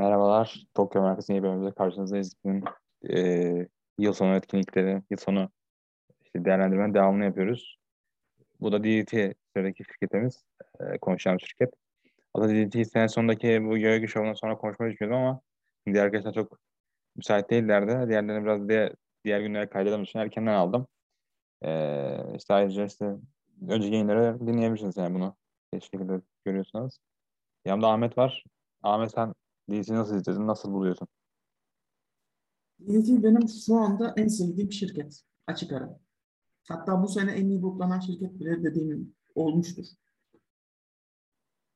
Merhabalar. Tokyo Markası'nın yeni bölümümüzde karşınızdayız. Bugün e, yıl sonu etkinlikleri, yıl sonu işte değerlendirmenin devamını yapıyoruz. Bu da DDT sıradaki şirketimiz. E, konuşacağımız şirket. Aslında DDT sene sonundaki bu Yoyogi Show'dan sonra konuşmayı düşünüyordum ama diğer arkadaşlar çok müsait değillerdi. Diğerlerini biraz diğer, diğer günlere kaydedelim için erkenden aldım. E, işte ayrıca işte önceki yayınları dinleyebilirsiniz yani bunu. Şekilde görüyorsunuz. Yanımda Ahmet var. Ahmet sen DC'yi nasıl izledin? Nasıl buluyorsun? DC benim şu anda en sevdiğim şirket. Açık ara. Hatta bu sene en iyi boklanan şirket bile dediğim olmuştur.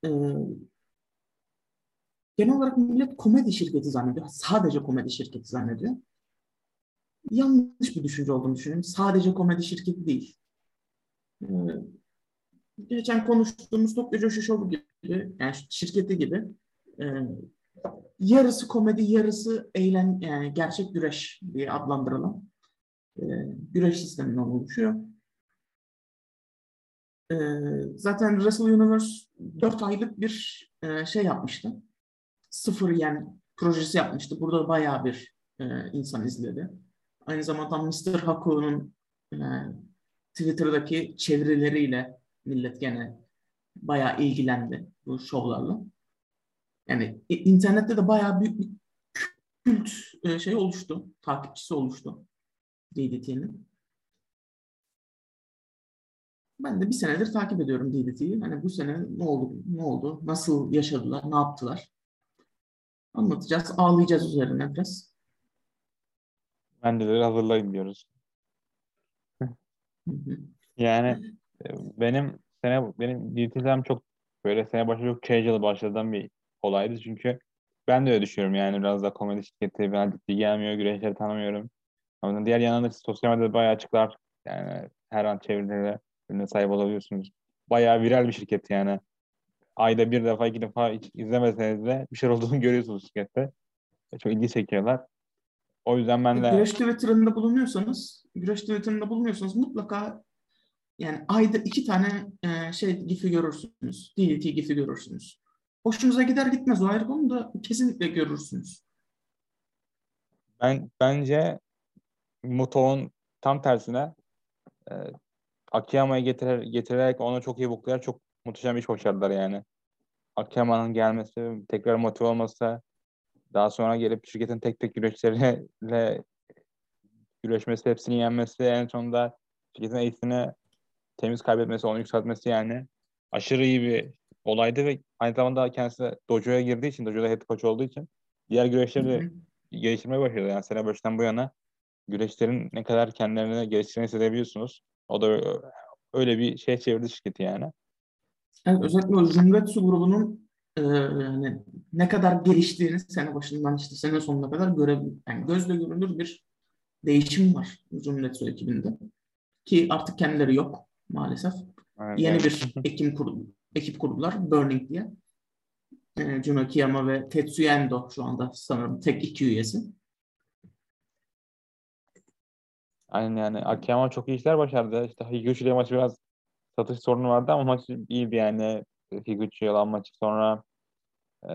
Ee, genel olarak millet komedi şirketi zannediyor. Sadece komedi şirketi zannediyor. Yanlış bir düşünce olduğunu düşünüyorum. Sadece komedi şirketi değil. Ee, geçen konuştuğumuz Tokyo Joshi Show gibi, yani şirketi gibi e, yarısı komedi, yarısı eğlen, yani gerçek güreş diye adlandırılan e, güreş sisteminden oluşuyor. E, zaten Wrestle Universe 4 aylık bir e, şey yapmıştı. Sıfır yen projesi yapmıştı. Burada bayağı bir e, insan izledi. Aynı zamanda Mr. Haku'nun e, Twitter'daki çevirileriyle millet gene bayağı ilgilendi bu şovlarla. Yani internette de bayağı büyük bir kült e, şey oluştu. Takipçisi oluştu. DDT'nin. Ben de bir senedir takip ediyorum DDT'yi. Hani bu sene ne oldu, ne oldu, nasıl yaşadılar, ne yaptılar? Anlatacağız, ağlayacağız üzerine biraz. De hazırlayın diyoruz. yani e, benim sene benim DDT'den çok böyle sene başı çok casual başladığım bir olaydı. Çünkü ben de öyle düşünüyorum yani biraz da komedi şirketi ben ciddi gelmiyor, güreşleri tanımıyorum. Ama diğer yanında sosyal medyada bayağı açıklar. Yani her an çevirileri ürüne sahip olabiliyorsunuz. Bayağı viral bir şirket yani. Ayda bir defa, iki defa hiç izlemeseniz de bir şey olduğunu görüyorsunuz şirkette. Çok ilgi çekiyorlar. O yüzden ben de... Güreş Twitter'ında bulunuyorsanız, Güreş Twitter'ında bulunuyorsanız mutlaka yani ayda iki tane e, şey gifi görürsünüz. DDT gifi görürsünüz. Hoşunuza gider gitmez o ayrı konu da kesinlikle görürsünüz. Ben bence Muto'nun tam tersine e, Akiyama'ya getirer, getirerek onu çok iyi buklayarak çok muhteşem iş başardılar yani. Akiyama'nın gelmesi, tekrar motive olması, daha sonra gelip şirketin tek tek güreşleriyle güreşmesi, hepsini yenmesi, en sonunda şirketin eğitimini temiz kaybetmesi, onu yükseltmesi yani aşırı iyi bir olaydı ve aynı zamanda kendisi dojo'ya girdiği için, dojo'da head coach olduğu için diğer güreşleri geliştirmeye başladı. Yani sene başından bu yana güreşlerin ne kadar kendilerini geliştirdiğini hissedebiliyorsunuz. O da öyle bir şey çevirdi şirketi yani. Evet, özellikle o Jumretsu grubunun e, yani ne kadar geliştiğini sene başından işte sene sonuna kadar görebil yani gözle görülür bir değişim var Jumretsu ekibinde. Ki artık kendileri yok maalesef. Evet, Yeni evet. bir ekim kurdu, ekip kurdular Burning diye. E, Juno Kiyama ve Tetsuya Endo şu anda sanırım tek iki üyesi. Aynen yani Akiyama çok iyi işler başardı. İşte Higuchi ile maçı biraz satış sorunu vardı ama maç iyiydi yani. Higuchi olan maçı sonra e,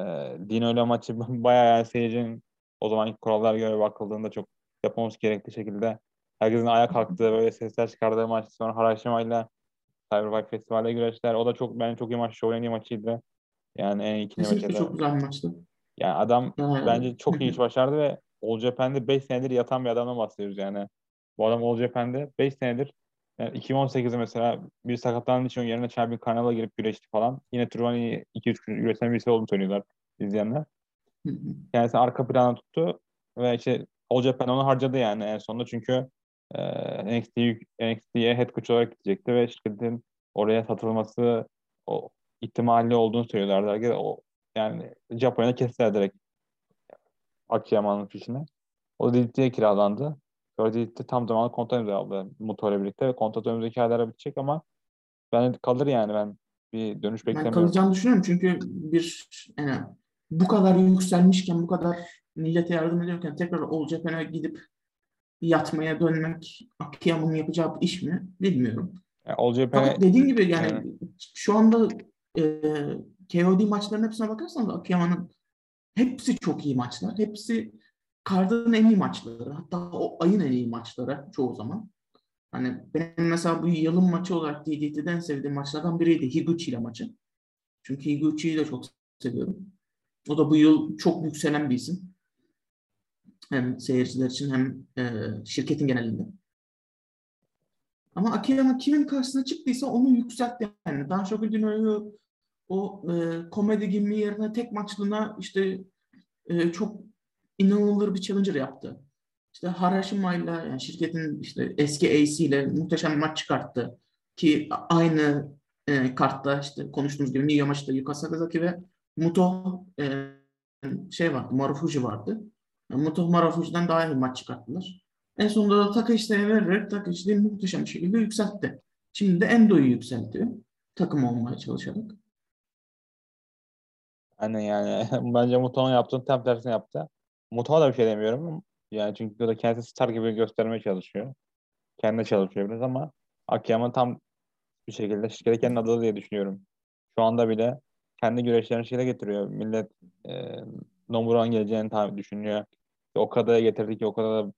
Dino ile maçı bayağı yani seyircinin o zamanki kurallar göre bakıldığında çok yapmamız gerektiği şekilde herkesin ayağa kalktığı böyle sesler çıkardığı maç sonra Harashima ile Cyberpunk Festival'de güreşler. O da çok ben çok iyi maç. Şovun en iyi maçıydı. Yani en iyi ikinci maçı çok güzel maçtı. Yani adam bence çok iyi iş başardı ve All Japan'de 5 senedir yatan bir adamdan bahsediyoruz yani. Bu adam All Japan'de 5 senedir yani 2018'de mesela bir sakatlandığı için yerine Champion Carnival'a girip güreşti falan. Yine turnuvanın 2-3 gün üreten birisi olduğunu söylüyorlar izleyenler. Kendisi arka plana tuttu ve işte All Japan onu harcadı yani en sonunda çünkü e, NXT, NXT'ye head coach olarak gidecekti ve şirketin oraya satılması o ihtimali olduğunu söylüyorlardı. O, yani Japonya'da kestiler direkt Akiyama'nın fişini. O DDT'ye kiralandı. Sonra DDT tam zamanlı kontrat imzaladı Muto'yla birlikte ve kontrat önümüzdeki aylara bitecek ama ben kalır yani ben bir dönüş beklemiyorum. Ben kalacağını düşünüyorum çünkü bir yani bu kadar yükselmişken bu kadar millete yardım ediyorken tekrar All Japan'a gidip yatmaya dönmek Akiyama'nın yapacağı iş mi bilmiyorum. Yani Japan'a... dediğim gibi yani evet. şu anda e, KOD maçlarının hepsine bakarsanız Akiyama'nın hepsi çok iyi maçlar. Hepsi kardın en iyi maçları. Hatta o ayın en iyi maçları çoğu zaman. Hani benim mesela bu yılın maçı olarak DDT'den sevdiğim maçlardan biriydi Higuchi ile maçı. Çünkü Higuchi'yi de çok seviyorum. O da bu yıl çok yükselen bir isim. Hem seyirciler için hem e, şirketin genelinde. Ama Akiyama kimin karşısına çıktıysa onu yükseltti yani. Dan Shokuduno'yu o e, komedi gibi yerine tek maçlığına işte e, çok inanılır bir challenger yaptı. İşte Harashima'yla yani şirketin işte eski AC ile muhteşem maç çıkarttı. Ki aynı e, kartta işte konuştuğumuz gibi Miyo maçta Yuka Sakazaki ve Muto e, şey vardı, Marufuji vardı. Marufuji'den daha iyi maç çıkarttılar. En sonunda da Takashi'ye vererek Takashi'yi muhteşem şekilde yükseltti. Şimdi de Endo'yu yükseltiyor. Takım olmaya çalışarak. Aynen yani. Bence Muto'nun yaptığını tam tersini yaptı. Muto'ya da bir şey demiyorum. Yani çünkü o da kendisi star gibi göstermeye çalışıyor. Kendine çalışıyor biraz ama Akiyama tam bir şekilde şirkete kendi adadı diye düşünüyorum. Şu anda bile kendi güreşlerini şekilde getiriyor. Millet e, Nomura'nın geleceğini tabii düşünüyor. O kadar getirdi ki o kadar da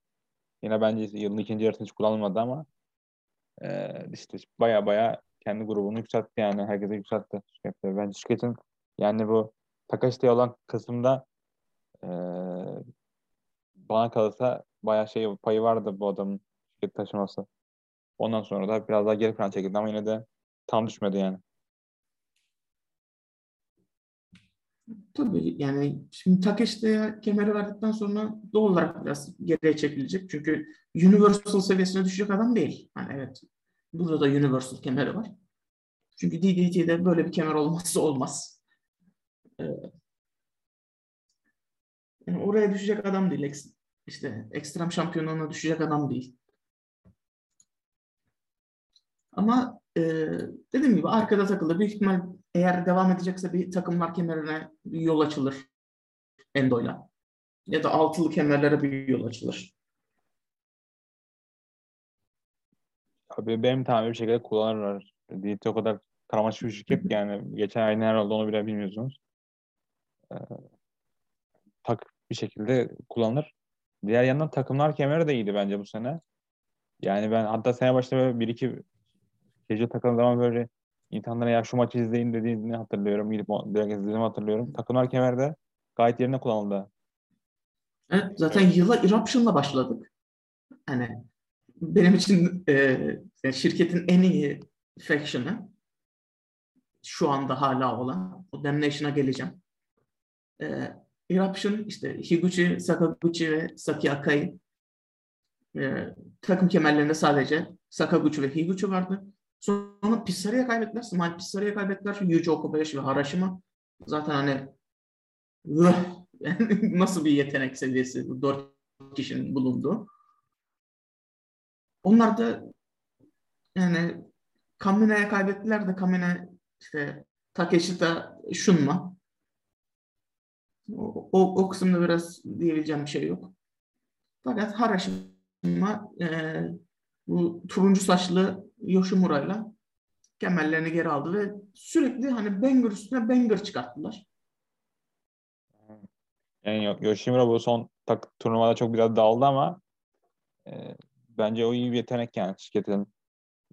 yine bence yılın ikinci yarısında hiç kullanılmadı ama e, işte baya baya kendi grubunu yükseltti yani. Herkese yükseltti şirkette. Bence şirketin yani bu Takashi'de olan kısımda e, bana kalırsa bayağı şey payı vardı bu adamın şirket taşıması. Ondan sonra da biraz daha geri plan çekildi ama yine de tam düşmedi yani. Tabii yani şimdi Takeshi'de kemeri verdikten sonra doğal olarak biraz geriye çekilecek. Çünkü Universal seviyesine düşecek adam değil. Hani evet burada da Universal kemeri var. Çünkü DDT'de böyle bir kemer olmazsa olmaz. Ee, yani oraya düşecek adam değil. İşte ekstrem şampiyonluğuna düşecek adam değil. Ama e, dediğim gibi arkada takılır. Büyük ihtimal eğer devam edecekse bir takımlar kemerine bir yol açılır Endo'yla. Ya da altılı kemerlere bir yol açılır. Abi benim tahminim bir şekilde kullanırlar. DT o kadar karmaşık bir şirket yani. Geçen ay herhalde onu bile bilmiyorsunuz. Ee, tak bir şekilde kullanır. Diğer yandan takımlar kemeri de iyiydi bence bu sene. Yani ben hatta sene başında böyle bir iki gece takılan zaman böyle insanlara ya şu maçı izleyin dediğini hatırlıyorum. Gidip direkt izlediğimi hatırlıyorum. Takımlar kemerde gayet yerine kullanıldı. Evet zaten evet. yıla Eruption'la başladık. Hani benim için e, şirketin en iyi faction'ı şu anda hala olan o Damnation'a geleceğim. E, Eruption işte Higuchi, Sakaguchi ve Saki Akai e, takım kemerlerinde sadece Sakaguchi ve Higuchi vardı. Sonra Pissarri'ye kaybettiler. Smile Pissarri'ye kaybettiler. Yuji Okabayashi ve Harashima. Zaten hani nasıl bir yetenek seviyesi bu dört kişinin bulunduğu. Onlar da yani Kamina'ya kaybettiler de Kamina işte Takeshita Shunma. O, o, o kısımda biraz diyebileceğim bir şey yok. Fakat Harashima e, bu turuncu saçlı Yoshimura'yla kemerlerini geri aldı ve sürekli hani banger üstüne banger çıkarttılar. Yani Yoshimura bu son tak, turnuvada çok biraz dağıldı ama e, bence o iyi bir yetenek yani şirketin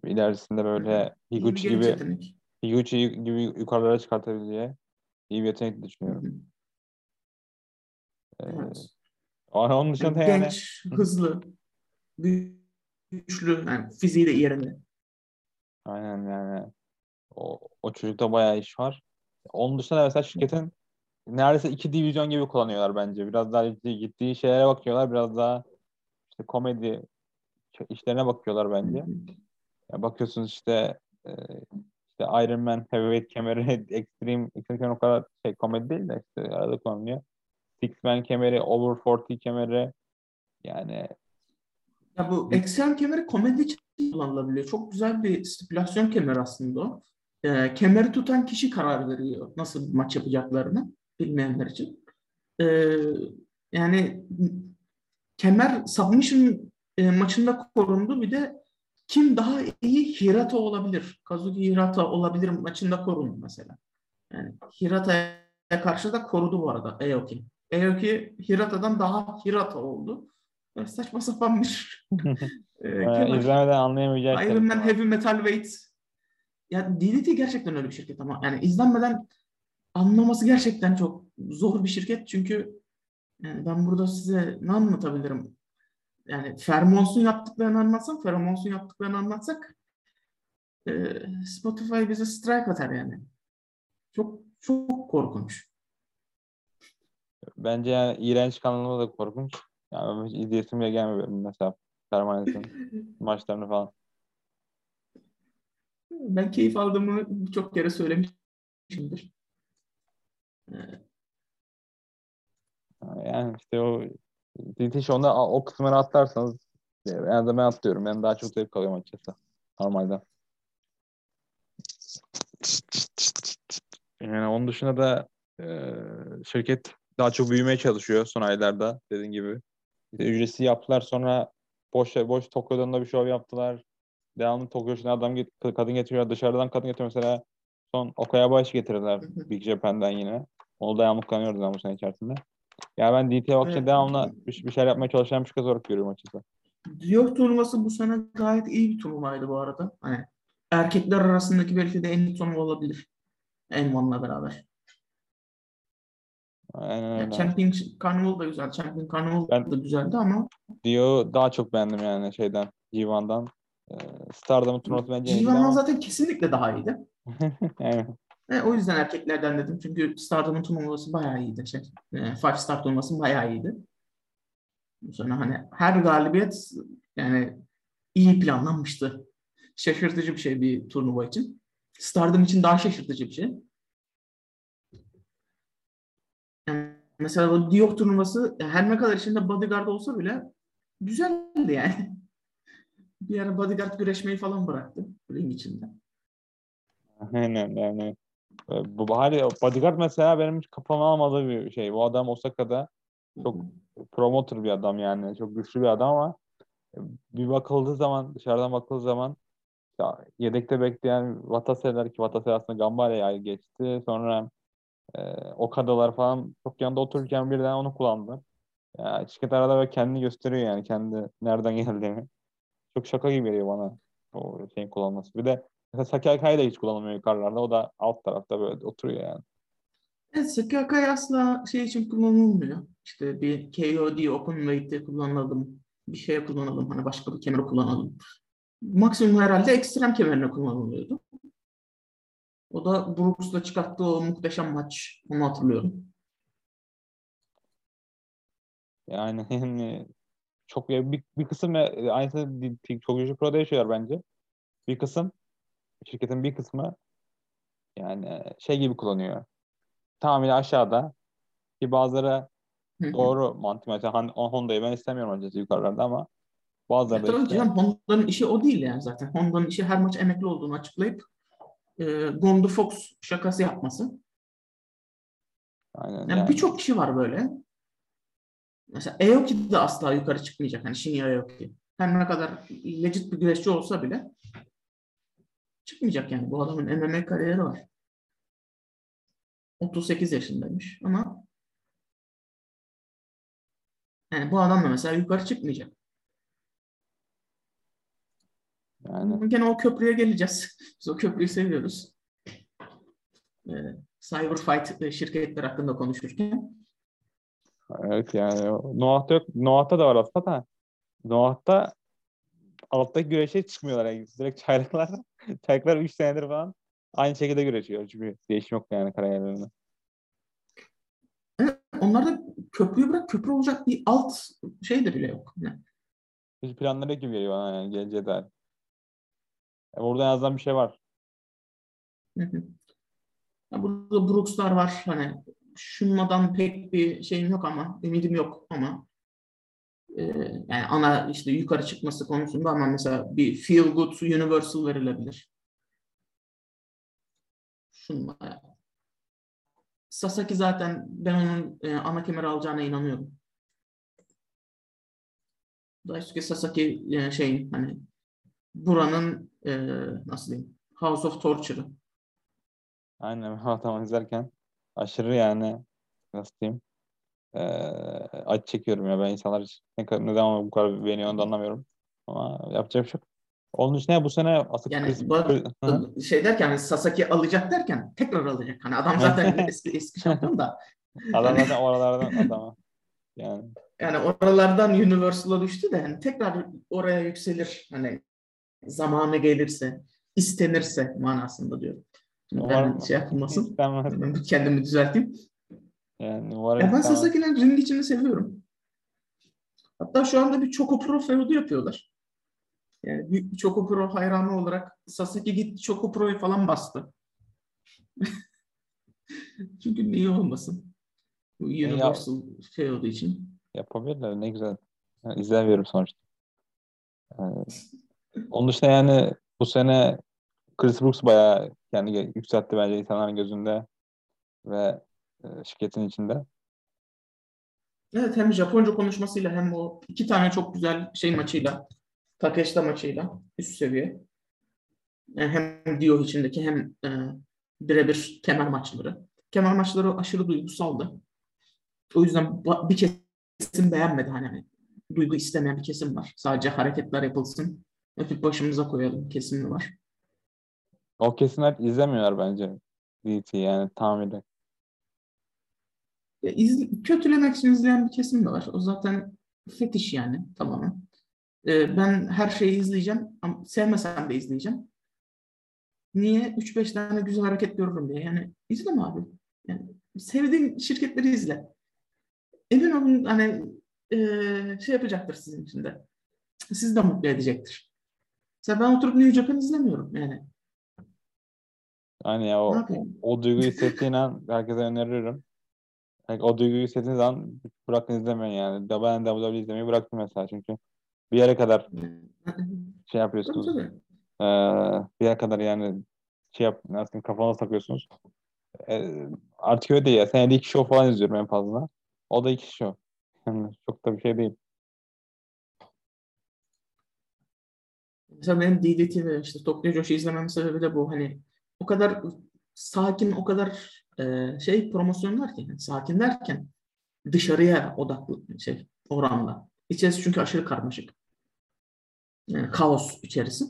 ilerisinde böyle Higuchi gibi yetenek. Higuchi gibi yukarılara çıkartabileceği iyi bir yetenek düşünüyorum. Evet. Ee, onun dışında yani, genç, hızlı, güçlü, yani fiziği de yerinde. Aynen yani. O, o çocukta bayağı iş var. Onun dışında mesela şirketin neredeyse iki divizyon gibi kullanıyorlar bence. Biraz daha gittiği şeylere bakıyorlar. Biraz daha işte komedi işlerine bakıyorlar bence. Ya bakıyorsunuz işte e, işte Iron Man Heavyweight kemeri Extreme, Extreme o kadar şey komedi değil de işte arada kullanılıyor. Six Man kemeri, Over 40 kemeri yani ya bu eksen kemeri komedi için kullanılabiliyor. Çok güzel bir stipülasyon kemeri aslında o. E, kemeri tutan kişi karar veriyor nasıl bir maç yapacaklarını bilmeyenler için. E, yani kemer submission e, maçında korundu. Bir de kim daha iyi Hirata olabilir? Kazuki Hirata olabilir maçında korundu mesela. Yani Hirata'ya karşı da korudu bu arada. Aoki. Aoki Hirata'dan daha Hirata oldu. Saçma sapan bir e, İzlemeden anlayamayacağı Iron Man Heavy Metal Weight. Ya DDT gerçekten öyle bir şirket ama yani izlenmeden anlaması gerçekten çok zor bir şirket çünkü yani ben burada size ne anlatabilirim? Yani Fermons'un yaptıklarını anlatsam, Fermons'un yaptıklarını anlatsak e, Spotify bize strike atar yani. Çok çok korkunç. Bence yani iğrenç kanalı da korkunç. Yani hiç izleyesim bile gelmiyor mesela Permanent'in maçlarını falan. Ben keyif aldığımı çok kere söylemişimdir. Yani işte o British onda o kısmını atlarsanız yani de ben atlıyorum. Ben daha çok zevk alıyorum açıkçası. Normalde. Yani onun dışında da e, şirket daha çok büyümeye çalışıyor son aylarda dediğin gibi. İşte ücretsiz yaptılar sonra boş boş Tokyo'dan da bir show yaptılar. Devamlı Tokyo için adam get kadın getiriyor. Dışarıdan kadın getiriyor mesela. Son Okayabashi getirdiler Big Japan'dan yine. Onu da yağmur kanıyoruz bu sene içerisinde. Ya ben DT'ye bakınca evet. devamlı bir, bir şeyler yapmaya çalışan bir kız olarak görüyorum açıkçası. Diyor turnuvası bu sene gayet iyi bir turnuvaydı bu arada. Hani erkekler arasındaki belki de en iyi turnuva olabilir. Envan'la beraber. Aynen öyle. Yani Champion Carnival da güzel. Champion Carnival ben, da güzeldi ama Dio daha çok beğendim yani şeyden. G1'dan. Ee, Stardom'un turnuvası bence G1'dan ama... zaten kesinlikle daha iyiydi. evet. E, o yüzden erkeklerden dedim. Çünkü Stardom'un turnuvası bayağı iyiydi. Şey, e, Five Star turnuvası bayağı iyiydi. Sonra hani her galibiyet yani iyi planlanmıştı. Şaşırtıcı bir şey bir turnuva için. Stardom için daha şaşırtıcı bir şey. Yani mesela bu Diok turnuvası her ne kadar içinde bodyguard olsa bile güzeldi yani. Bir ara bodyguard güreşmeyi falan bıraktı ring içinde. Aynen yani. Bu hali bodyguard mesela benim hiç kafama almadığı bir şey. Bu adam Osaka'da çok promoter bir adam yani. Çok güçlü bir adam ama bir bakıldığı zaman dışarıdan bakıldığı zaman ya, yedekte bekleyen Vatase'ler ki Vatase aslında Gambare'ye geçti. Sonra e, Okada'lar falan çok yanında otururken birden onu kullandı. Ya, şirket arada böyle kendini gösteriyor yani kendi nereden geldiğini. Çok şaka gibi geliyor bana o şeyin kullanması. Bir de mesela Saki Akai'yi de hiç kullanmıyor yukarılarda. O da alt tarafta böyle oturuyor yani. Evet, Saki Akai asla şey için kullanılmıyor. İşte bir KOD Open Weight'te kullanalım. Bir şeye kullanalım. Hani başka bir kemer kullanalım. Maksimum herhalde ekstrem kemerine kullanılıyordu. O da Brooks'la çıkarttığı o muhteşem maç. Onu hatırlıyorum. Yani, yani çok bir, bir kısım aynısı Teknoloji Pro'da yaşıyorlar bence. Bir kısım şirketin bir kısmı yani şey gibi kullanıyor. Tamamıyla aşağıda ki bazıları doğru mantık. Mesela Honda'yı ben istemiyorum açıkçası yukarılarda ama bazıları da işte... Canım, Honda'nın işi o değil yani zaten. Honda'nın işi her maç emekli olduğunu açıklayıp e, Gondo Fox şakası yapması. Aynen. Yani, yani. birçok kişi var böyle. Mesela Aoki de asla yukarı çıkmayacak. Hani Shinya Aoki. Her ne kadar legit bir güreşçi olsa bile çıkmayacak yani. Bu adamın MMA kariyeri var. 38 yaşındaymış ama yani bu adam da mesela yukarı çıkmayacak. Yani. Gene o köprüye geleceğiz. Biz o köprüyü seviyoruz. Ee, Cyberfight şirketler hakkında konuşurken. Evet yani Noah'ta yok. Noah'ta da var aslında da. Noah'ta alttaki güreşe çıkmıyorlar. Yani. Direkt çaylaklar, çaylaklar 3 senedir falan aynı şekilde güreşiyor. Çünkü değişim yok yani kariyerlerinde. Evet, onlarda köprüyü bırak köprü olacak bir alt şey de bile yok. Yani. Hiç planları gibi geliyor bana yani geleceğe dair. Yani orada yazılan bir şey var. Burada Brooks'lar var. Hani şunmadan pek bir şeyim yok ama ümidim yok ama e, yani ana işte yukarı çıkması konusunda ama mesela bir feel good universal verilebilir. Şunma. Sasaki zaten ben onun e, ana kemer alacağına inanıyorum. Daisuke Sasaki e, şey hani buranın e, nasıl diyeyim House of Torture'ı. Aynen zaman izlerken aşırı yani nasıl diyeyim e, acı çekiyorum ya. Ben insanlar ne kadar, neden bu kadar beğeniyor onu da anlamıyorum. Ama yapacak bir şey yok. Onun için bu sene aslında Yani Chris- bu şey derken hani Sasaki alacak derken tekrar alacak. Hani adam zaten eski eski şampiyon da. adam zaten oralardan adama. Yani Yani oralardan Universal'a düştü de hani tekrar oraya yükselir. Hani zamanı gelirse, istenirse manasında diyorum. Şimdi Umarım- ben şey yapılmasın. istemez. Ben kendimi düzelteyim. Yani umarım Ya ben. Sasaki'nin ring içini seviyorum. Hatta şu anda bir Choco Pro feudu yapıyorlar. Yani bir Choco Pro hayranı olarak Sasaki gitti Choco Pro'yu falan bastı. Çünkü niye olmasın? Bu Universal feudu için. Yapabilirler ne güzel. Yani izlemiyorum sonuçta. Ee, onun dışında yani bu sene Chris Brooks bayağı kendi yükseltti bence insanların gözünde ve e, şirketin içinde. Evet hem Japonca konuşmasıyla hem o iki tane çok güzel şey maçıyla Takeshita maçıyla üst seviye. Yani hem Dio içindeki hem e, birebir kemer maçları. Kemer maçları aşırı duygusaldı. O yüzden bir kesim beğenmedi hani duygu istemeyen bir kesim var. Sadece hareketler yapılsın. Öpüp başımıza koyalım kesimi var. O kesinler izlemiyorlar bence DT yani tamiri. Ya izle- kötülemek için izleyen bir kesim de var. O zaten fetiş yani tamamen. Ee, ben her şeyi izleyeceğim ama sevmesem de izleyeceğim. Niye? 3-5 tane güzel hareket görürüm diye. Yani izleme abi. Yani sevdiğin şirketleri izle. Emin olun hani eee, şey yapacaktır sizin için de. Sizi de mutlu edecektir. Mesela ben oturup New Japan izlemiyorum yani. Yani ya o, yapayım? o duyguyu hissettiğin an herkese öneririm. Yani o duyguyu hissettiğiniz an bırakın izlemeyin yani. Ben WWE izlemeyi bıraktım mesela çünkü bir yere kadar şey yapıyorsunuz. tabii. Ee, bir yere kadar yani şey yap, nasıl kafanıza takıyorsunuz. Ee, artık öyle değil ya. Senede iki show falan izliyorum en fazla. O da iki show. Yani çok da bir şey değil. Mesela benim DDT ve işte Tokyo Joshi izlememin sebebi de bu. Hani o kadar sakin, o kadar e, şey promosyonlar ki. Yani sakin derken dışarıya odaklı şey oranda. İçerisi çünkü aşırı karmaşık. Yani kaos içerisi.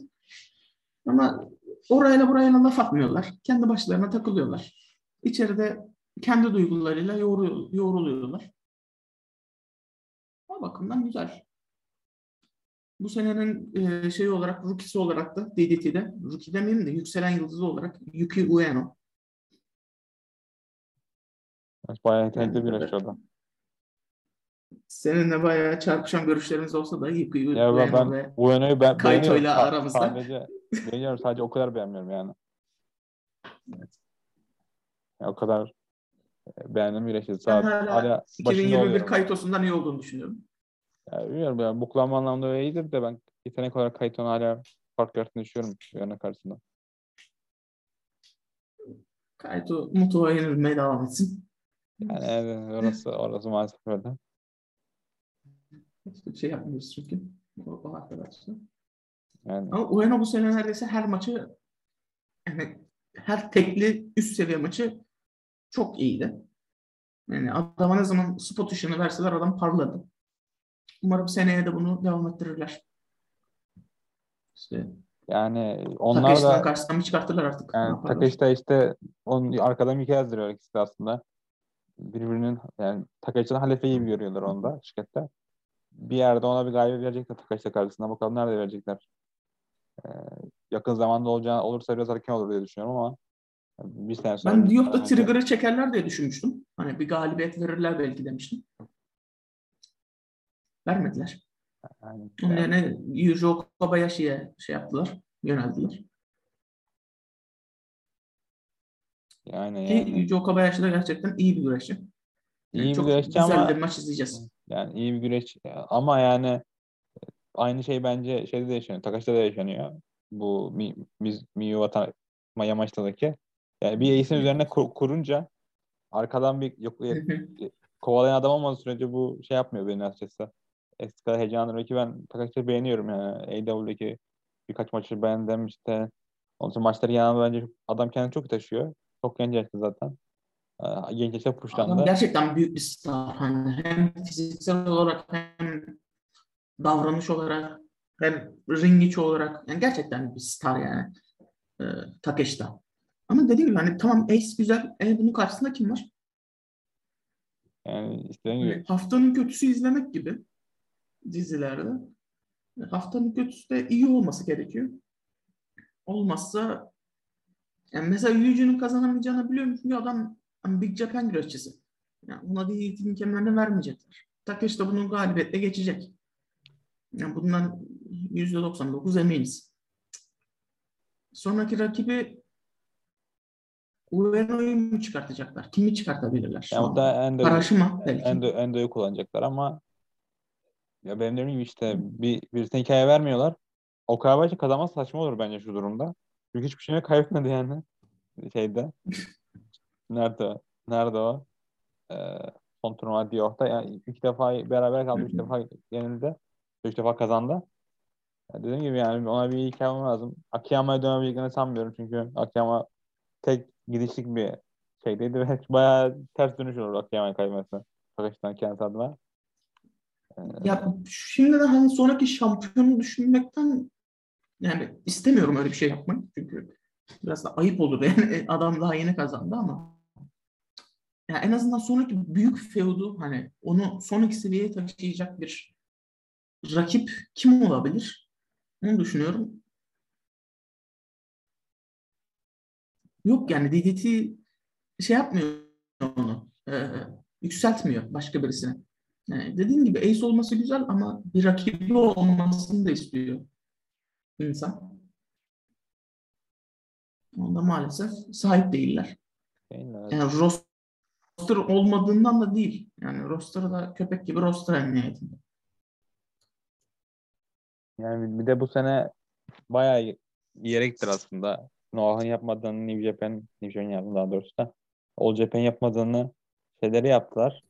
Ama orayla burayla laf atmıyorlar. Kendi başlarına takılıyorlar. İçeride kendi duygularıyla yoğru- yoğruluyorlar. O bakımdan güzel. Bu senenin e, şeyi olarak, rookie'si olarak da DDT'de, rookie demeyeyim de yükselen yıldızı olarak Yuki Ueno. Bayağı yetenekli bir Yani- güreşçi o da. Seninle bayağı çarpışan görüşlerimiz olsa da Yuki Ya Ueno ben, ben ve yönü ben Kaito ile beğeniyorum. Sa- aramızda. Sadece beğeniyorum. Sadece o kadar beğenmiyorum yani. Ya o kadar e, beğendim ben Sadece hala hala başında 2021 oluyorum. Kaito'sundan iyi olduğunu düşünüyorum. Ya bilmiyorum ya. Buklanma anlamda iyidir de ben yetenek olarak Kaito'nun hala fark yaratını düşünüyorum yöne karşısında. Kaito Muto'ya yenilmeye devam etsin. Yani evet, orası, orası maalesef öyle. Hiçbir şey yapmıyoruz çünkü. O, o arkadaşlar. Yani Ama Ueno bu sene neredeyse her maçı yani her tekli üst seviye maçı çok iyiydi. Yani adama ne zaman spot ışını verseler adam parladı. Umarım seneye de bunu devam ettirirler. İşte yani onlar Takeshita'nın da karşısına mı çıkartırlar artık? Yani? Takeshita işte onun arkadan hikaye yazdırıyor ikisi aslında. Birbirinin yani Takeshita'nın halefe gibi görüyorlar onda şirkette. Bir yerde ona bir galibiyet verecekler Takeshita karşısında. Bakalım nerede verecekler. Ee, yakın zamanda olacağı olursa biraz erken olur diye düşünüyorum ama bir sene sonra Ben Diop'ta bence- Trigger'ı çekerler diye düşünmüştüm. Hani bir galibiyet verirler belki demiştim. Vermediler. yani, Onun yani, yerine Yujo Kobayashi'ye şey yaptılar. Yöneldiler. yani, Ki yani Yujo Kobayashi de gerçekten iyi bir güreşçi. Yani iyi bir çok güreşçi güzel ama bir maç izleyeceğiz. yani iyi bir güreş ama yani aynı şey bence şeyde de yaşanıyor. Takash'ta da yaşanıyor. Bu Mi, Mi, Miyu Wata- Yamashita'daki. Yani bir ace'in üzerine kur- kurunca arkadan bir yok, kovalayan adam olmadığı sürece bu şey yapmıyor beni açıkçası. Eski kadar heyecanlı ki ben Takash'ı beğeniyorum yani. AEW'deki birkaç maçı beğendim işte. Onun için maçları genelde bence adam kendini çok taşıyor. Çok genç yaşta zaten. Genç yaşta puşlandı. Adam gerçekten büyük bir star. Hani hem fiziksel olarak hem davranış olarak hem ring içi olarak yani gerçekten bir star yani e, Takeş'ta. Ama dediğim gibi hani tamam Ace güzel. E, bunun karşısında kim var? Yani istediğin gibi. Haftanın kötüsü izlemek gibi dizilerde. Haftanın kötüsü de iyi olması gerekiyor. Olmazsa yani mesela Yuji'nin kazanamayacağını biliyorum çünkü adam hani Big Japan güreşçisi. Yani ona eğitim kemerini vermeyecekler. Takeshi de bunu galibiyetle geçecek. Yani bundan %99 eminiz. Sonraki rakibi Ueno'yu mu çıkartacaklar? Kimi çıkartabilirler yani an? da Endo'yu, Endo'yu kullanacaklar ama ya benim dediğim gibi işte bir, birisine hikaye vermiyorlar. Okawabashi kazanmaz saçma olur bence şu durumda. Çünkü hiçbir şeyini kaybetmedi yani. Şeyde. Nerede o? Nerede o? Ee, son turnuva Diyoh'ta. Yani iki defa beraber kaldı. Üç defa yenildi. Üç defa kazandı. Yani dediğim gibi yani ona bir hikaye lazım. Akiyama'ya dönebileceklerini sanmıyorum. Çünkü Akiyama tek gidişlik bir şeydeydi ve bayağı ters dönüş olur Akiyama'yı kaybetmesi. Pakistan kendisi adına. Ya şimdi de hani sonraki şampiyonu düşünmekten yani istemiyorum öyle bir şey yapmayı. Çünkü biraz da ayıp olur yani adam daha yeni kazandı ama yani en azından sonraki büyük feudu hani onu sonraki seviyeye taşıyacak bir rakip kim olabilir? Onu düşünüyorum. Yok yani DDT şey yapmıyor onu. E, yükseltmiyor başka birisine. Yani dediğim gibi ace olması güzel ama bir rakibi olmasını da istiyor insan. Onda maalesef sahip değiller. Yani roster olmadığından da değil. Yani roster'ı da köpek gibi roster en nihayetinde. Yani bir de bu sene bayağı yere gittiler aslında. Noah'ın yapmadığını New Japan, New Japan yaptı daha doğrusu da. All Japan yapmadığını şeyleri yaptılar.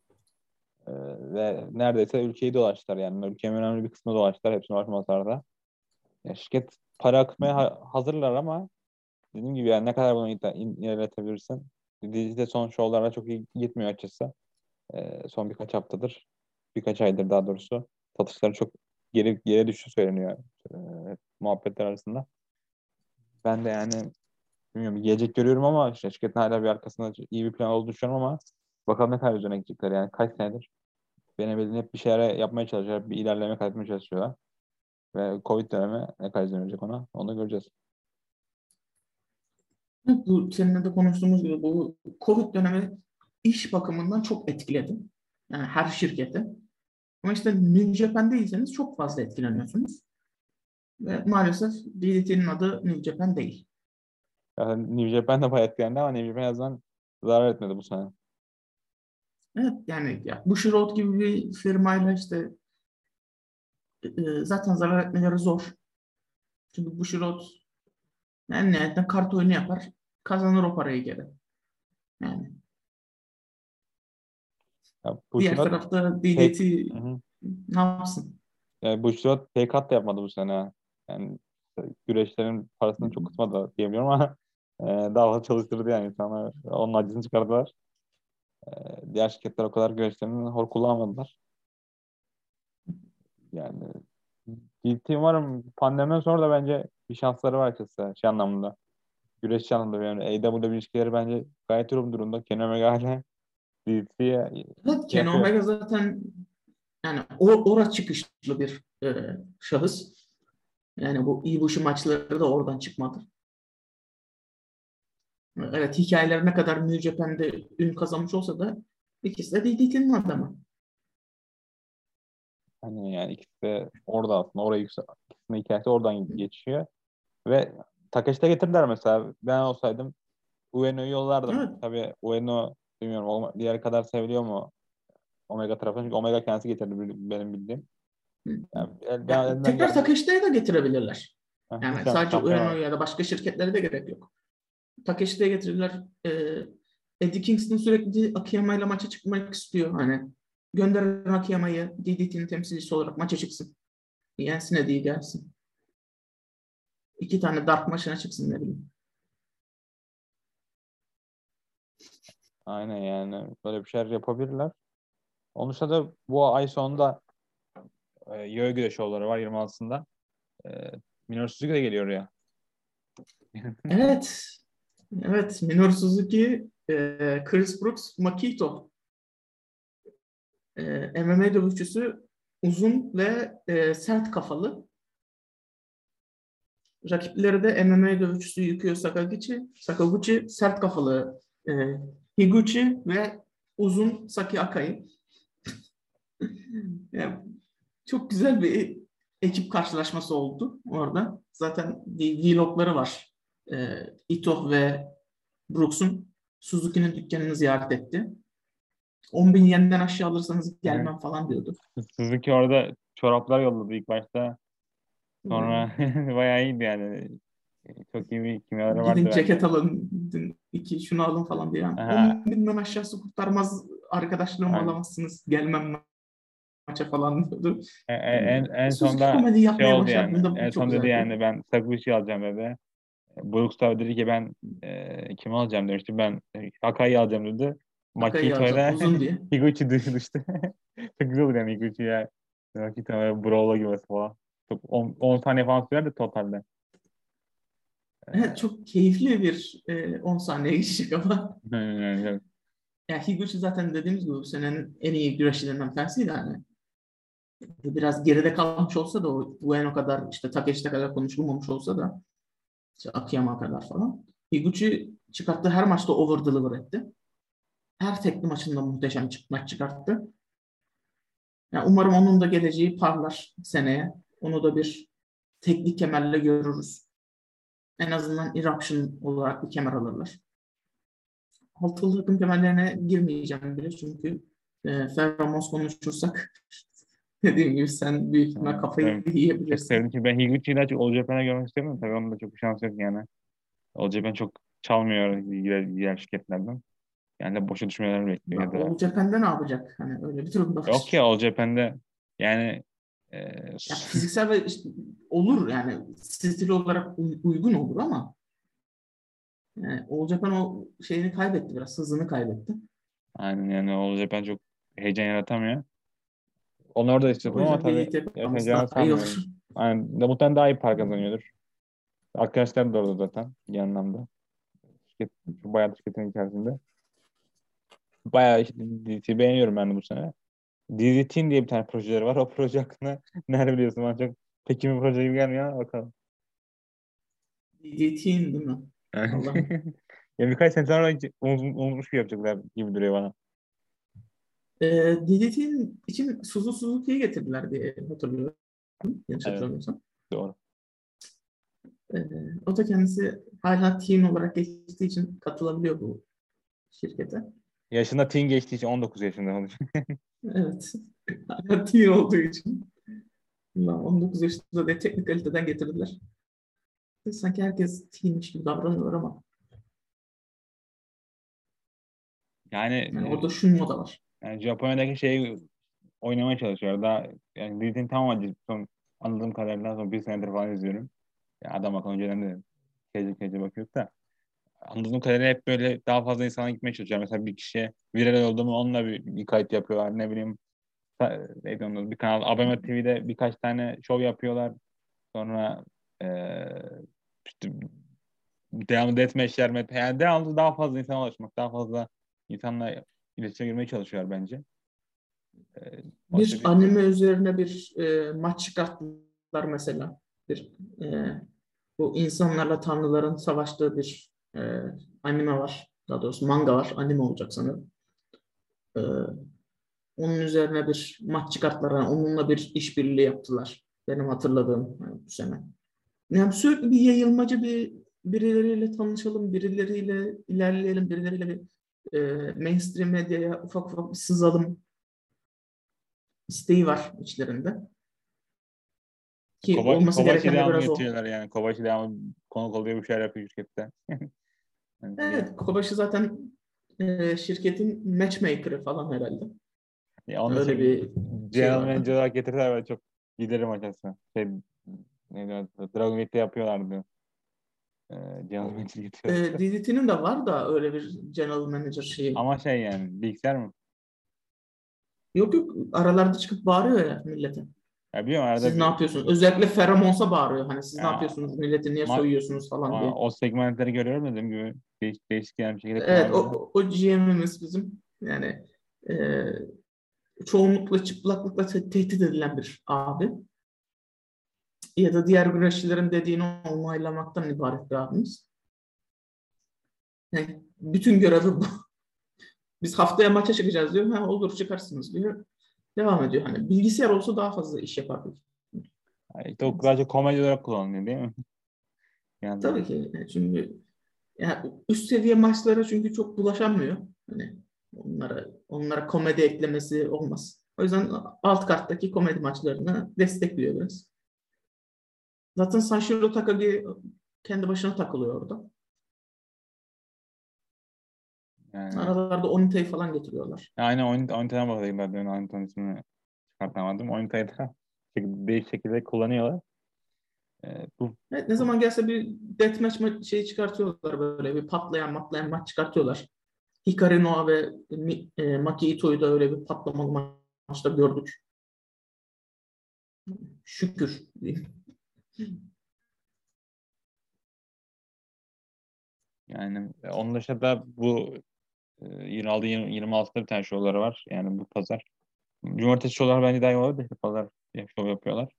Ee, ve neredeyse ülkeyi dolaştılar yani. Ülkenin önemli bir kısmı dolaştılar. Hepsini ulaşmasalar Ya şirket para akıtmaya ha- hazırlar ama dediğim gibi yani ne kadar bunu ilerletebilirsin. Dizide son şovlarla çok iyi gitmiyor açıkçası. Ee, son birkaç haftadır. Birkaç aydır daha doğrusu. Satışları çok geri geri düştü söyleniyor e, muhabbetler arasında. Ben de yani bilmiyorum gelecek görüyorum ama şirketin hala bir arkasında iyi bir plan olduğunu düşünüyorum ama bakalım ne kadar üzerine gidecekler yani kaç senedir benim hep bir şeyler yapmaya çalışıyorlar. Bir ilerleme kaydetmeye çalışıyorlar. Ve Covid dönemi ne kadar verecek ona onu göreceğiz. Bu seninle de konuştuğumuz gibi bu Covid dönemi iş bakımından çok etkiledi. Yani her şirketi. Ama işte New Japan'deyseniz çok fazla etkileniyorsunuz. Ve maalesef DDT'nin adı New Japan değil. Yani New Japan da bayağı etkilendi ama New Japan yazan zarar etmedi bu sene. Evet yani ya, Bushiroad gibi bir firmayla işte e, zaten zarar etmeleri zor. Çünkü Bushiroad en nihayetinde kart oyunu yapar. Kazanır o parayı geri. Yani. Ya, Diğer tarafta DDT pek... ne yapsın? Yani Bushiroad pay cut da yapmadı bu sene. Yani güreşlerin parasını çok kısmadı diyebiliyorum ama e, daha fazla çalıştırdı yani insanlar. Onun acısını çıkardılar. E, diğer şirketler o kadar güreşlerini hor kullanmadılar. Yani DT umarım pandemiden sonra da bence bir şansları var açıkçası şey anlamında. Güreşçi anlamında yani AW ilişkileri bence gayet yorum durumda. Kenny Omega hala DT'ye Evet Kenny Omega zaten yani or ora çıkışlı bir e, şahıs. Yani bu iyi Ibushi maçları da oradan çıkmadı. Evet hikayeler ne kadar New Japan'de ün kazanmış olsa da ikisi de DDT'nin adamı. Hani yani ikisi de orada aslında oraya yüksel. İkisinin hikayesi oradan geçiyor. Ve Takeshi'de getirdiler mesela. Ben olsaydım Ueno'yu yollardım. Evet. Tabii Ueno bilmiyorum diğer kadar seviliyor mu Omega tarafından. Çünkü Omega kendisi getirdi benim bildiğim. Yani, yani tekrar Takeshi'ye de getirebilirler. Yani sadece Ueno ya da başka şirketlere de gerek yok. Takeshi'ye getirirler. Ee, Eddie Kingston sürekli Akiyama ile maça çıkmak istiyor. Hani gönderin Akiyama'yı DDT'nin temsilcisi olarak maça çıksın. Yensin Eddie'yi gelsin. İki tane dark maçına çıksın ne bileyim. Aynen yani böyle bir şeyler yapabilirler. Onun dışında da bu ay sonunda e, Yoyogi şovları var 26'sında. E, Minor Suzuki de geliyor ya. evet. Evet. Minor Suzuki, e, Chris Brooks, Makito. E, MMA dövüşçüsü uzun ve e, sert kafalı. Rakipleri de MMA dövüşçüsü Yukio Sakaguchi, Sakaguchi sert kafalı Higuchi ve uzun Saki Akai. yani, çok güzel bir ekip karşılaşması oldu orada. Zaten vlogları var. E, Ito ve Brooks'un Suzuki'nin dükkanını ziyaret etti. 10 bin yenden aşağı alırsanız gelmem evet. falan diyordu. Suzuki orada çoraplar yolladı ilk başta. Sonra hmm. bayağı iyiydi yani. Çok iyi bir kimyaları vardı. Gidin ceket alın, gidin iki şunu alın falan diye. Yani 10 binden aşağısı kurtarmaz arkadaşlarım Aynen. alamazsınız. Gelmem maça falan diyordu. E, e, en, en sonunda şey oldu yani. En son dedi yani ben Sakuichi alacağım dedi. Brooks da dedi ki ben e, kimi alacağım demişti. Ben e, Akai'yi alacağım dedi. Makito'yla Higuchi düştü. Çok güzel olur yani Higuchi ya. Makito böyle Brawl'a gibi falan. Çok 10, 10 saniye falan sürer de totalde. Evet, çok keyifli bir e, 10 saniye geçecek ama. evet. Ya Higuchi zaten dediğimiz gibi bu senenin en iyi güreşçilerinden birisiydi hani. Biraz geride kalmış olsa da o Ueno kadar işte Takeshita kadar konuşulmamış olsa da işte Akiyama kadar falan. Higuchi çıkarttığı her maçta over deliver etti. Her tekli maçında muhteşem maç çıkarttı. Yani umarım onun da geleceği parlar seneye. Onu da bir teknik kemerle görürüz. En azından eruption olarak bir kemer alırlar. Altılı takım kemerlerine girmeyeceğim bile çünkü e, Ferramos konuşursak dediğim gibi sen büyük ihtimal kafayı evet. yiyebilirsin. Sevdim ki ben Higuchi'yi daha çok Olcepen'e görmek istemiyorum. Tabii onun da çok bir şans yok yani. Olcepen çok çalmıyor diğer, diğer şirketlerden. Yani de boşa düşmelerini bekliyor. Ya, Olcepen'de ne yapacak? Hani öyle bir durumda. Yok ya Olcepen'de yani e, ya fiziksel ve işte, olur yani stil olarak uygun olur ama yani Olcepen o şeyini kaybetti biraz hızını kaybetti. Aynen yani Olcepen çok heyecan yaratamıyor. Onlar da istiyordum ama tabii yapacağını sanmıyorum. Yani, de muhtemelen daha iyi para kazanıyordur. Arkadaşlar da orada zaten bir anlamda. Şirket, bayağı şirketin içerisinde. Bayağı işte, DDT'yi beğeniyorum ben bu sene. DDT'in diye bir tane projeleri var. O proje hakkında nerede biliyorsun? Bana çok peki bir proje gibi gelmiyor bakalım. DDT'in değil mi? ya birkaç sene sonra unutmuş gibi yapacaklar gibi duruyor bana. E, ee, DDT'nin için Suzu Suzuki'yi getirdiler diye hatırlıyorum. Yanlış evet. hatırlamıyorsam. Doğru. E, o da kendisi hala team olarak geçtiği için katılabiliyor bu şirkete. Yaşında teen geçtiği için 19 yaşında olmuş. evet. Hala teen olduğu için. 19 yaşında da teknik kaliteden getirdiler. Sanki herkes teenmiş gibi davranıyorlar ama. Yani, yani orada şu moda var. Yani Japonya'daki şeyi oynamaya çalışıyor. Daha yani Dizzy'nin tamamen son anladığım kadarıyla son bir senedir falan izliyorum. Yani adam akıllı önceden de gece gece bakıyoruz da anladığım kadarıyla hep böyle daha fazla insana gitmeye çalışıyor. Mesela bir kişiye viral oldu mu onunla bir, bir kayıt yapıyorlar. Ne bileyim neydi onun bir kanal Abema TV'de birkaç tane show yapıyorlar. Sonra ee, işte devamlı deathmatch'ler yani devamlı daha fazla insana ulaşmak, daha fazla insanla iletişime girmeye çalışıyor bence. Bir, bir anime üzerine bir e, maç çıkarttılar mesela. Bir e, bu insanlarla tanrıların savaştığı bir e, anime var. Daha doğrusu manga var. Anime olacak sanırım. E, onun üzerine bir maç çıkarttılar. Yani onunla bir işbirliği yaptılar. Benim hatırladığım yani bu sene. Yani sürekli bir yayılmacı bir birileriyle tanışalım, birileriyle ilerleyelim, birileriyle bir e, mainstream medyaya ufak ufak bir sızalım isteği var içlerinde. Ki Koba, olması gereken de biraz o. yani. Kobashi devamlı konuk oluyor bir şeyler yapıyor şirkette. yani evet. Kobashi zaten e, şirketin matchmaker'ı falan herhalde. Ya onu Öyle bir General şey Manager olarak getirdiler ve çok giderim açıkçası. Şey, ne Dragon Gate'de yapıyorlardı. E, general manager E, getiriyor. DDT'nin de var da öyle bir general manager şeyi. Ama şey yani bilgisayar mı? Yok yok aralarda çıkıp bağırıyor ya millete. Ya biliyorum arada Siz bir- ne yapıyorsunuz? Özellikle Feramons'a bağırıyor. Hani siz ne Ya, yapıyorsunuz? Milleti niye ma- soyuyorsunuz falan diye. o segmentleri görüyorum dediğim gibi değişik, değişik yani bir şekilde Evet o, o GM'imiz bizim yani e, çoğunlukla çıplaklıkla te- tehdit edilen bir abi. Ya da diğer güreşçilerin dediğini onaylamaktan ibaret bir abimiz. Yani bütün görevi bu. Biz haftaya maça çıkacağız diyor. Ha olur çıkarsınız diyor. Devam ediyor. Hani bilgisayar olsa daha fazla iş yapardık. Yani işte o sadece komedi olarak kullanılıyor değil mi? Yani Tabii ki. Çünkü yani üst seviye maçlara çünkü çok bulaşamıyor. Hani onlara onlara komedi eklemesi olmaz. O yüzden alt karttaki komedi maçlarını destekliyor biraz. Zaten Sanshiro Takagi kendi başına takılıyor orada. yani, Aralarda Onita'yı falan getiriyorlar. aynı oyun, Onita'dan bahsedeyim ben. Onita'nın ismini çıkartamadım. Onita'yı da değişik şekilde kullanıyorlar. Ee, bu Evet, ne zaman gelse bir deathmatch ma- şeyi çıkartıyorlar böyle bir patlayan matlayan maç çıkartıyorlar. Hikari Noa ve e, Maki Ito'yu da öyle bir patlamalı maçta gördük. Şükür diyeyim. Yani e, onun dışında bu e, 26 20 26'da bir tane şovları var. Yani bu pazar. Cumartesi şovlar bence daha iyi işte pazar şov yapıyorlar.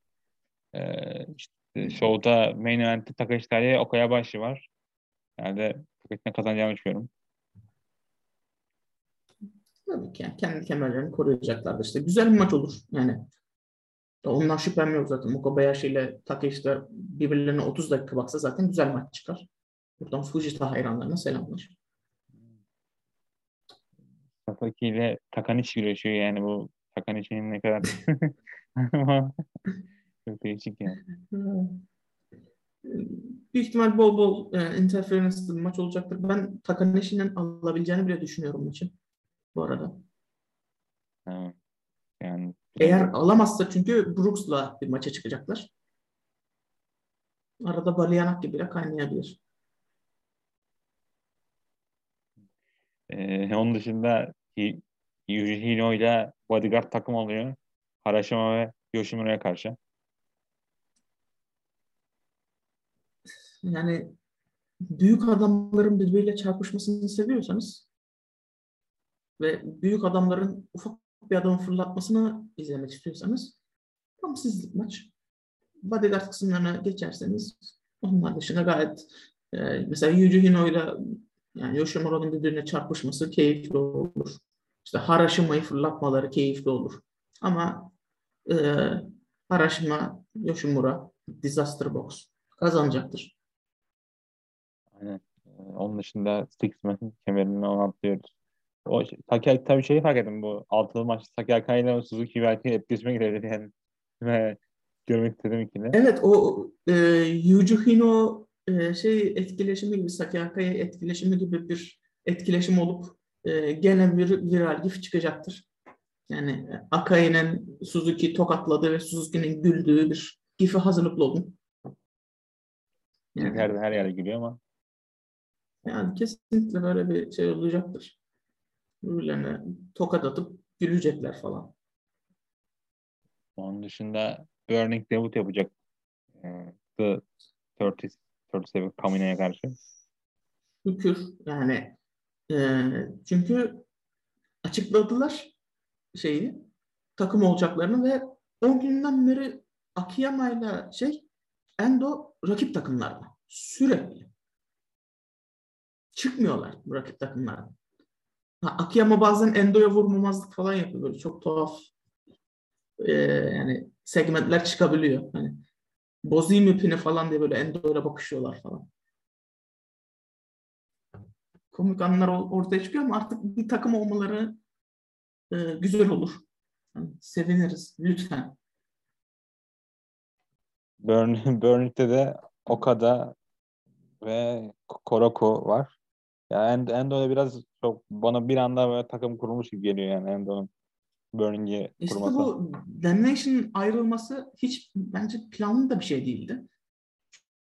Ee, işte şovda main event'te Takashi Tariye Okayabashi var. Yani Takashi'nin kazanacağını düşünüyorum. Tabii ki kendi kemerlerini koruyacaklardır. İşte güzel bir maç olur yani. Ondan şüphem yok zaten. Mokobayashi ile Takeshi de birbirlerine 30 dakika baksa zaten güzel maç çıkar. Buradan Fujita hayranlarına selamlar. Sasaki ile Takanishi güreşiyor yani bu Takanishi'nin ne kadar çok değişik yani. Büyük ihtimal bol bol e, interference'lı bir maç olacaktır. Ben Takaneshi'nin alabileceğini bile düşünüyorum maçı. Bu arada. Eğer alamazsa çünkü Brooks'la bir maça çıkacaklar. Arada Balyanak gibi de kaynayabilir. Ee, onun dışında Yuji Hino ile Bodyguard takım oluyor. Harashima ve Yoshimura'ya karşı. Yani büyük adamların birbiriyle çarpışmasını seviyorsanız ve büyük adamların ufak bir adamı fırlatmasını izlemek istiyorsanız tam sizlik maç. Bodyguard kısımlarına geçerseniz onlar dışında gayet e, mesela Yuji Hino ile yani Yoshimura'nın birbirine çarpışması keyifli olur. İşte Harashima'yı fırlatmaları keyifli olur. Ama e, Harashima, Yoshimura, Disaster Box kazanacaktır. Aynen. Ee, onun dışında Sixman kemerini ona atlıyoruz. O şey- Taki tabii şeyi fark ettim bu altılı maç Taki Akai ile Suzuki belki etkileşime girebilir yani. Ve görmek istedim ikili. Evet o e, Yuji Hino e, şey etkileşimi gibi Akai etkileşimi gibi bir etkileşim olup e, gene bir viral gif çıkacaktır. Yani e, Akai'nin Suzuki tokatladığı ve Suzuki'nin güldüğü bir gifi hazırlıklı olun. Yani, Her, her yere giriyor ama yani kesinlikle böyle bir şey olacaktır. Birbirlerine tokat atıp gülecekler falan. onun dışında Burning debut yapacak. Ee, The 30 37 Kamina'ya karşı. Şükür yani e, çünkü açıkladılar şeyi takım olacaklarını ve 10 günden beri Akiyama'yla şey Endo rakip takımlarda sürekli çıkmıyorlar bu rakip takımlardan. Ha, Akiyama bazen Endo'ya vurmamazlık falan yapıyor böyle çok tuhaf e, yani segmentler çıkabiliyor. Hani bozayım ipini falan diye böyle Endo'ya bakışıyorlar falan. Komik anlar or- ortaya çıkıyor ama artık bir takım olmaları e, güzel olur. Yani seviniriz lütfen. Burn, Burning'de de Okada ve Koroko var. Ya End, Endo'da biraz çok bana bir anda böyle takım kurulmuş gibi geliyor yani Endo'nun Burning'i İşte kurması. bu Damnation'ın ayrılması hiç bence planlı da bir şey değildi.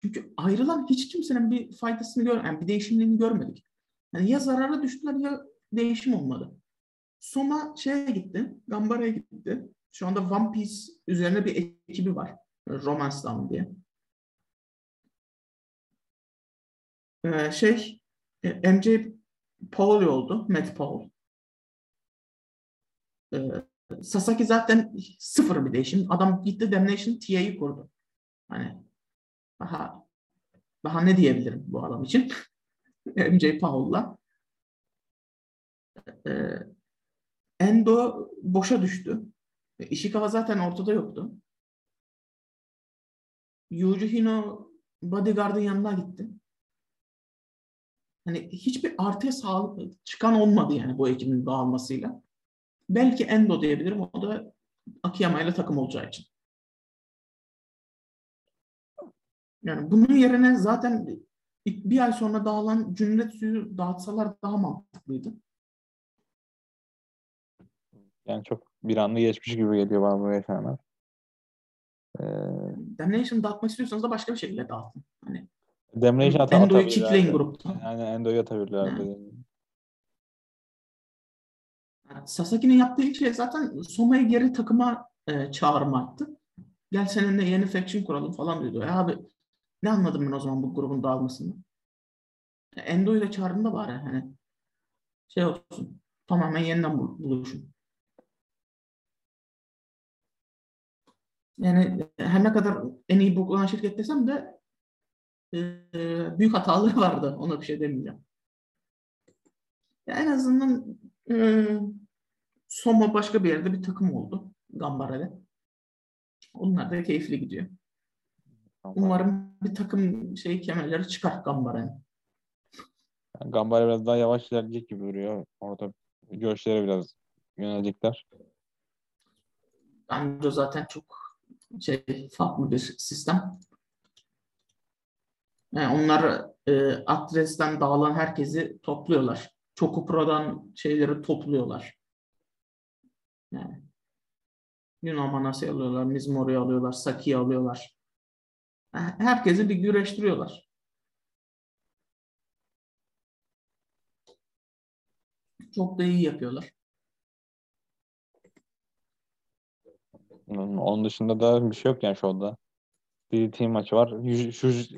Çünkü ayrılan hiç kimsenin bir faydasını gör, yani bir değişimliğini görmedik. Yani ya zarara düştüler ya değişim olmadı. Soma şeye gitti, Gambara'ya gitti. Şu anda One Piece üzerine bir ekibi var. Romance Down diye. Ee, şey MJ Paul oldu. Matt Paul. Ee, Sasaki zaten sıfır bir değişim. Adam gitti Damnation TA'yı kurdu. Hani daha daha ne diyebilirim bu adam için? MJ Paul'la. Ee, Endo boşa düştü. Ishikawa zaten ortada yoktu. Yuji Hino bodyguard'ın yanına gitti. Hani hiçbir artıya sağlık çıkan olmadı yani bu ekibin dağılmasıyla. Belki Endo diyebilirim. O da Akiyama ile takım olacağı için. Yani bunun yerine zaten bir ay sonra dağılan Cünretsu'yu dağıtsalar daha mantıklıydı. Yani çok bir anda geçmiş gibi geliyor bana bu yaşananlar. Ee... Damnation dağıtmak istiyorsanız da başka bir şekilde dağıtın. Hani Damnation ata Endo'yu kickleyin grupta. Yani Endo'yu atabilirlerdi. Yani. Sasaki'nin yaptığı ilk şey zaten Soma'yı geri takıma e, çağırmaktı. Gel seninle yeni faction kuralım falan diyordu. E abi ne anladım ben o zaman bu grubun dağılmasını? Endo ile çağırın da bari hani şey olsun. Tamamen yeniden buluşun. Yani her ne kadar en iyi bu olan şirket desem de e, büyük hataları vardı. Ona bir şey demeyeceğim. Ya en azından e, Soma başka bir yerde bir takım oldu. Gambara'da. Onlar da keyifli gidiyor. Umarım bir takım şey kemerleri çıkar Gambara'nın. Yani Gambara biraz daha yavaş ilerleyecek gibi duruyor. Orada görüşlere biraz yönelecekler. Bence zaten çok şey farklı bir sistem. Yani onlar e, adresten dağılan herkesi topluyorlar. Çokupro'dan şeyleri topluyorlar. Yani Yunan Manas'ı alıyorlar, Mizmor'u alıyorlar, Saki'yi alıyorlar. Herkesi bir güreştiriyorlar. Çok da iyi yapıyorlar. Onun dışında da bir şey yok yani şu team maçı var.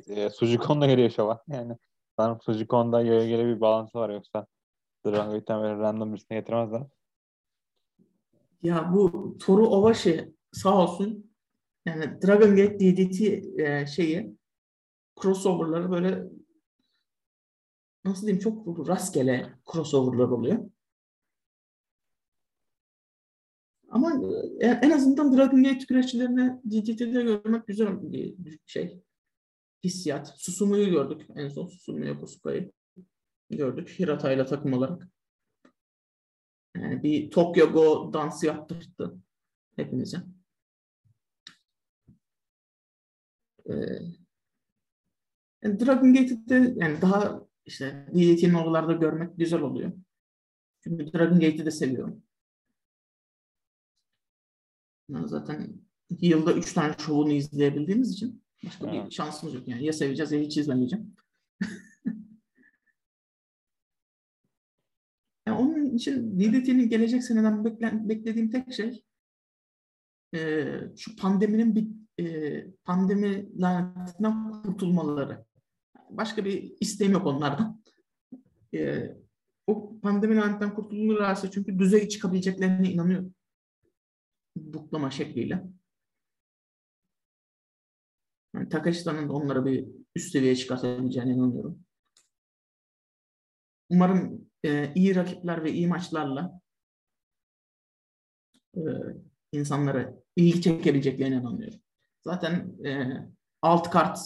E, Sujikon'da geliyor şova. Yani sanırım Sujikon'da göre bir bağlantısı var yoksa Dragon Gate'den böyle random birisine getirmezler. Ya bu Toru Ovashi sağ olsun yani Dragon Gate DDT e, şeyi crossover'ları böyle nasıl diyeyim çok rastgele crossover'lar oluyor. E, en azından Dragon Gate güreşçilerini DDT'de görmek güzel bir şey. Hissiyat. Susumu'yu gördük. En son Susumu Yokosu'yu gördük. Hirata ile takım olarak. Yani bir Tokyo Go dansı yaptırdı hepimize. Ee, yani Dragon Gate'de yani daha işte DDT'nin oralarda görmek güzel oluyor. Çünkü Dragon Gate'i de seviyorum. Yani zaten yılda üç tane şovunu izleyebildiğimiz için başka bir şansımız yok. Yani ya seveceğiz ya hiç izlemeyeceğim. yani onun için DDT'nin gelecek seneden beklen, beklediğim tek şey e, şu pandeminin bir e, pandemi lanetinden kurtulmaları. Başka bir isteğim yok onlardan. E, o pandemi lanetinden kurtulurlarsa çünkü düzey çıkabileceklerine inanıyorum buklama şekliyle. Yani Takashita'nın onları bir üst seviyeye çıkartabileceğine inanıyorum. Umarım e, iyi rakipler ve iyi maçlarla e, insanları ilgi çekebileceklerine inanıyorum. Zaten e, alt kart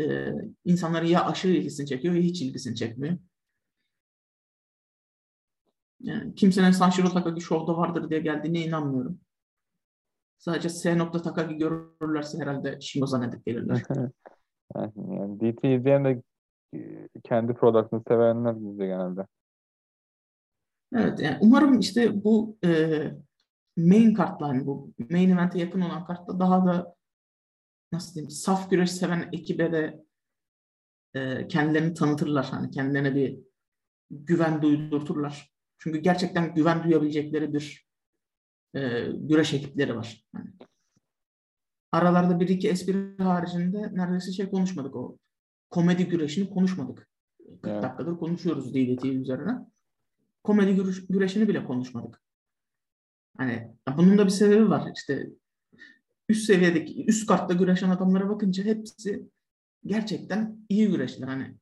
e, insanları ya aşırı ilgisini çekiyor ya hiç ilgisini çekmiyor. Yani kimsenin Sanshiro Takagi şovda vardır diye geldiğine inanmıyorum. Sadece S. Takagi görürlerse herhalde Shingo zannedip gelirler. yani DT izleyen de e, kendi product'ını sevenler izliyor genelde. Evet yani umarım işte bu e, main kartla hani bu main event'e yakın olan kartta daha da nasıl diyeyim saf güreş seven ekibe de e, kendilerini tanıtırlar. Hani kendilerine bir güven duydurturlar. Çünkü gerçekten güven duyabilecekleri bir e, güreş ekipleri var. Yani aralarda bir iki espri haricinde neredeyse şey konuşmadık o komedi güreşini konuşmadık. 40 evet. dakikadır konuşuyoruz DDT üzerine. Komedi güreş, güreşini bile konuşmadık. Hani bunun da bir sebebi var. İşte üst seviyedeki, üst kartta güreşen adamlara bakınca hepsi gerçekten iyi güreşler. Hani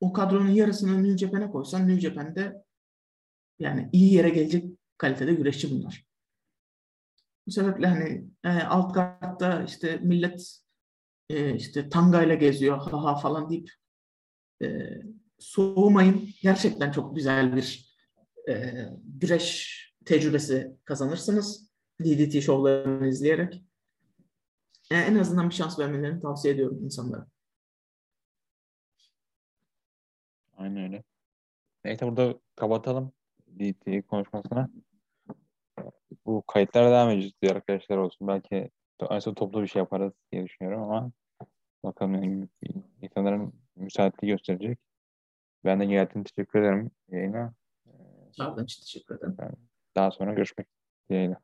o kadronun yarısını New Japan'e koysan New Japan'de yani iyi yere gelecek kalitede güreşçi bunlar. Bu sebeple hani e, alt katta işte millet e, işte tangayla geziyor ha ha falan deyip e, soğumayın. Gerçekten çok güzel bir e, güreş tecrübesi kazanırsınız. DDT şovlarını izleyerek. Yani en azından bir şans vermelerini tavsiye ediyorum insanlara. Aynen öyle. Neyse burada kapatalım DDT konuşmasına. Bu kayıtlara devam edeceğiz diğer arkadaşlar olsun. Belki son toplu bir şey yaparız diye düşünüyorum ama bakalım yani insanların müsaitliği gösterecek. Ben de geldiğin teşekkür ederim yayına. Sağ olun, teşekkür ederim. daha sonra görüşmek dileğiyle.